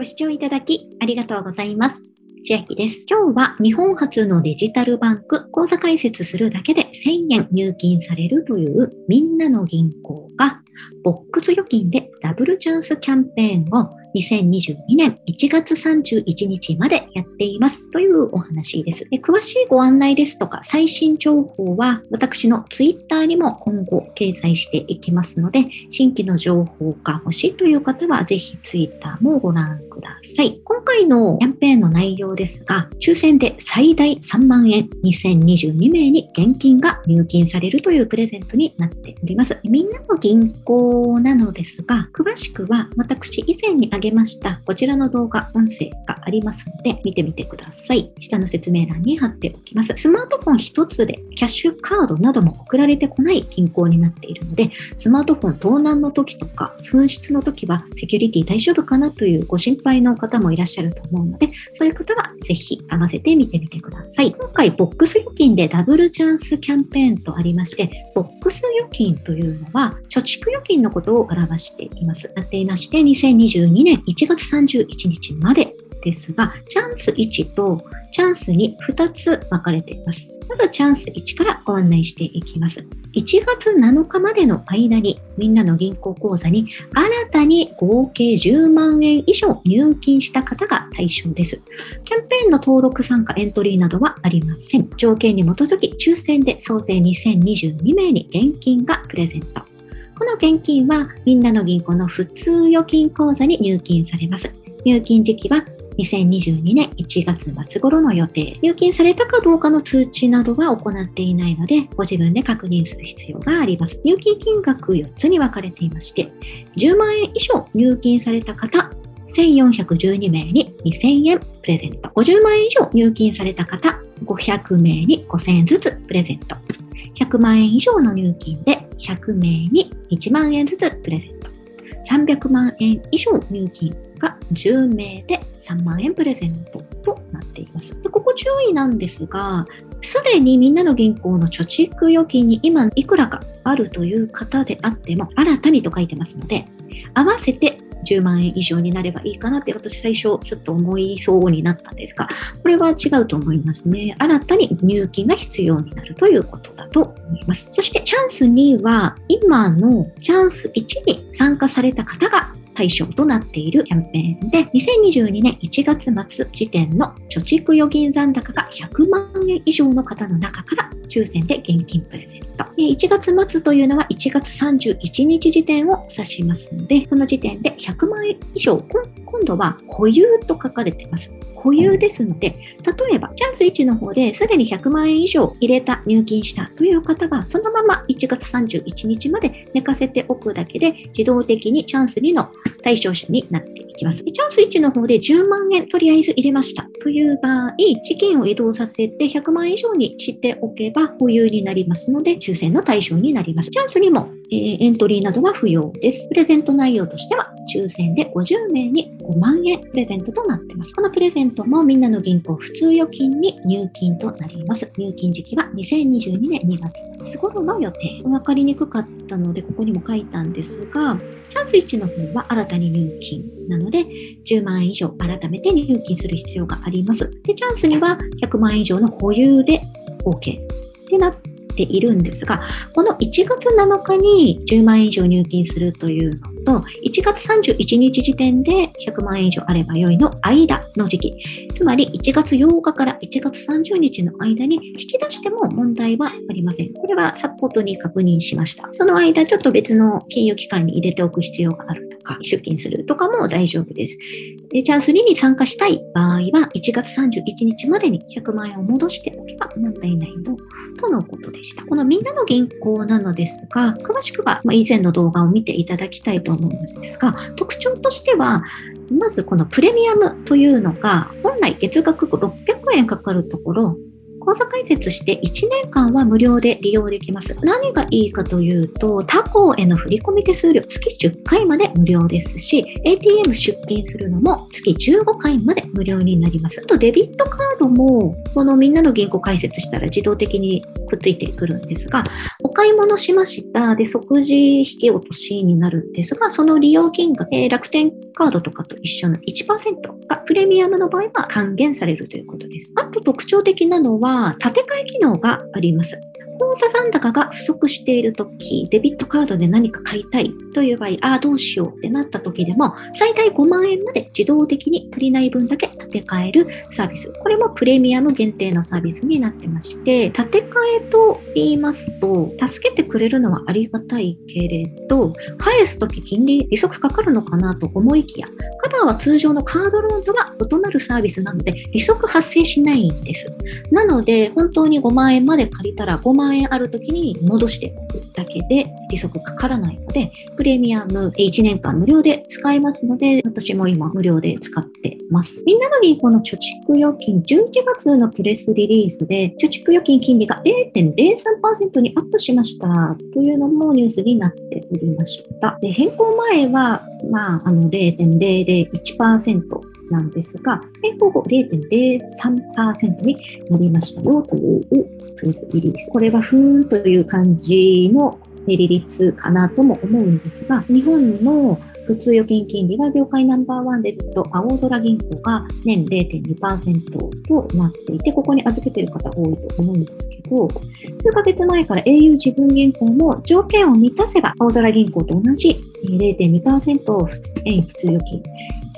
ご視聴いただきありがとうございます。千秋です。今日は日本初のデジタルバンク口座開設するだけで1000円入金されるというみんなの銀行がボックス預金でダブルチャンスキャンペーンを2022年1月31日までやっていますというお話ですで。詳しいご案内ですとか最新情報は私のツイッターにも今後掲載していきますので、新規の情報が欲しいという方はぜひツイッターもご覧ください。今回のキャンペーンの内容ですが、抽選で最大3万円2022名に現金が入金されるというプレゼントになっております。みんなの銀行なのですが、詳しくは私以前に挙げましたこちらの動画、音声がありますので見てみてください。下の説明欄に貼っておきます。スマートフォン一つでキャッシュカードなども送られてこない銀行になっているので、スマートフォン盗難の時とか紛失の時はセキュリティ大丈夫かなというご心配の方もいらっしゃると思うので、そういう方はぜひ合わせてみてみてください。今回、ボックス預金でダブルチャンスキャンペーンとありまして、ボックス預金というのは貯蓄預金のことを表しています。なっていまして、2022年1月31日までですが、チャンス1とチャンス2、2つ分かれています。まずチャンス1からご案内していきます。1月7日までの間にみんなの銀行口座に新たに合計10万円以上入金した方が対象です。キャンペーンの登録参加エントリーなどはありません。条件に基づき抽選で総勢2022名に現金がプレゼント。この現金はみんなの銀行の普通預金口座に入金されます。入金時期は2022年1月末頃の予定。入金されたかどうかの通知などは行っていないので、ご自分で確認する必要があります。入金金額4つに分かれていまして、10万円以上入金された方、1412名に2000円プレゼント。50万円以上入金された方、500名に5000円ずつプレゼント。100万円以上の入金で100名に1万円ずつプレゼント。300万円以上入金が10名で3万円プレゼントとなっています。でここ注意なんですが、すでにみんなの銀行の貯蓄預金に今いくらかあるという方であっても、新たにと書いてますので、合わせて10万円以上になればいいかなって私最初ちょっと思いそうになったんですが、これは違うと思いますね。新たに入金が必要になるということだと思います。そしてチャンス2は今のチャンス1に参加された方が対象となっているキャンペーンで、2022年1月末時点の貯蓄預金残高が100万円以上の方の中から抽選で現金プレゼント。1月末というのは1月31日時点を指しますので、その時点で100万円以上、今度は保有と書かれています。保有ですので、例えばチャンス1の方ですでに100万円以上入れた、入金したという方は、そのまま1月31日まで寝かせておくだけで、自動的にチャンス2の対象者になっていきます。チャンス1の方で10万円とりあえず入れましたという場合、資金を移動させて100万円以上にしておけば保有になりますので、抽選の対象になります。チャンス2も、えー、エントリーなどは不要です。プレゼント内容としては、抽選で50名に5万円プレゼントとなっています。このプレゼントもみんなの銀行普通預金に入金となります。入金時期は2022年2月末頃の予定。わかりにくかったので、ここにも書いたんですが、チャンス1の方は新たに入金なので、10万円以上改めて入金する必要があります。で、チャンスには100万円以上の保有で OK ってなってているんですが、この1月7日に10万円以上入金するというのと、1月31日時点で100万円以上あれば良いの間の時期、つまり1月8日から1月30日の間に引き出しても問題はありません。これはサポートに確認しました。その間、ちょっと別の金融機関に入れておく必要があるとか、出金するとかも大丈夫です。でチャンス2に参加したい場合は、1月31日までに100万円を戻しておけば問題ないのとのことでした。このみんなの銀行なのですが、詳しくは以前の動画を見ていただきたいとと思うんですが、特徴としては、まずこのプレミアムというのが、本来月額600円かかるところ、口座開設して1年間は無料で利用できます。何がいいかというと、他行への振込手数料月10回まで無料ですし、ATM 出金するのも月15回まで無料になります。あとデビットカードも、このみんなの銀行開設したら自動的にくっついてくるんですが、買い物しました。で、即時引き落としになるんですが、その利用金額、えー、楽天カードとかと一緒の1%がプレミアムの場合は還元されるということです。あと特徴的なのは、建て替え機能があります。口座残高が不足しているとき、デビットカードで何か買いたいという場合、ああ、どうしようってなったときでも、最大5万円まで自動的に足りない分だけ立て替えるサービス。これもプレミアム限定のサービスになってまして、立て替えと言いますと、助けてくれるのはありがたいけれど、返すとき金利利息かかるのかなと思いきや、カバーは通常のカードローンとは異なるサービスなので、利息発生しないんです。なので、本当に5万円まで借りたら5万円ある時に戻しておくだけで利息かからないので、プレミアム1年間無料で使えますので、私も今無料で使ってます。みんなの銀行の貯蓄預金、11月のプレスリリースで、貯蓄預金金利が0.03%にアップしましたというのもニュースになっておりました。で変更前は、まあ、あの0.001%なんですが、変更後0.03%になりましたよというプレスリリス。これはふーんという感じの利率かなとも思うんですが、日本の普通預金金利が業界ナンバーワンですと、青空銀行が年0.2%となっていて、ここに預けている方多いと思うんですけど、数ヶ月前から au 自分銀行も条件を満たせば、青空銀行と同じ0.2%を普通預金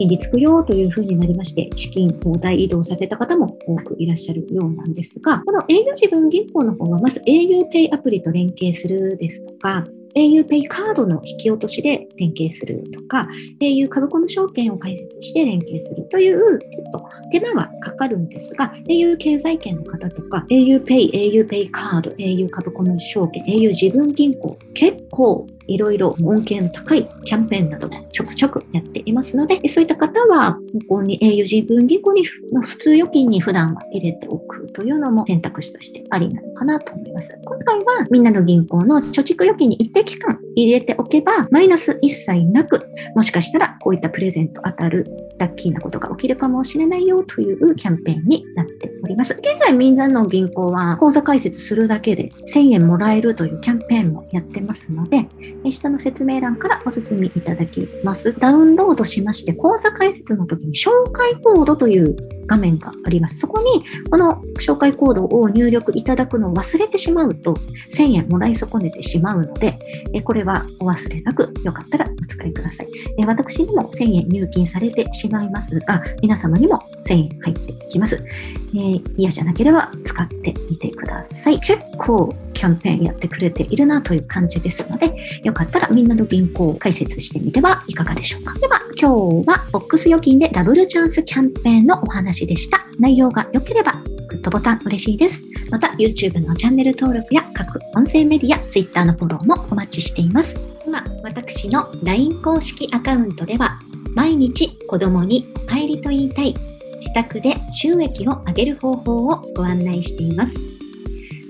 金利つくよというふうになりまして、資金を大移動させた方も多くいらっしゃるようなんですが、この au 自分銀行の方は、まず auPay アプリと連携するですとか、auPay カードの引き落としで連携するとか、au 株コム証券を開設して連携するという、ちょっと手間はかかるんですが、au 経済圏の方とか、auPay、auPay カード、au 株コム証券、au 自分銀行、結構いろいろ恩恵の高いキャンペーンなどでちょくちょくやっていますので、そういった方は、ここに au 自分銀行に普通預金に普段は入れておくというのも選択肢としてありなのかなと思います。今回はみんなの銀行の貯蓄預金に一定期間入れておけば、マイナス一切なく、もしかしたらこういったプレゼント当たるラッキーなことが起きるかもしれないよというキャンペーンになっております。現在みんなの銀行は口座開設するだけで1000円もらえるというキャンペーンもやってますので、下の説明欄からお進みいただきます。ダウンロードしまして、口座開設の時に紹介コードという画面があります。そこにこの紹介コードを入力いただくのを忘れてしまうと1000円もらい損ねてしまうので、これはお忘れなくよかったらお使いください。私にも1000円入金されてしまいますが、皆様にも1000円入ってきます。えー、嫌じゃなければ使ってみてください。結構キャンペーンやってくれているなという感じですので、よかったらみんなの銀行を開設してみてはいかがでしょうか。では、今日はボックス預金でダブルチャンスキャンペーンのお話でした。内容が良ければグッドボタン嬉しいです。また YouTube のチャンネル登録や各音声メディア、Twitter のフォローもお待ちしています。今、私の LINE 公式アカウントでは、毎日子供に帰りと言いたい自宅で収益を上げる方法をご案内しています。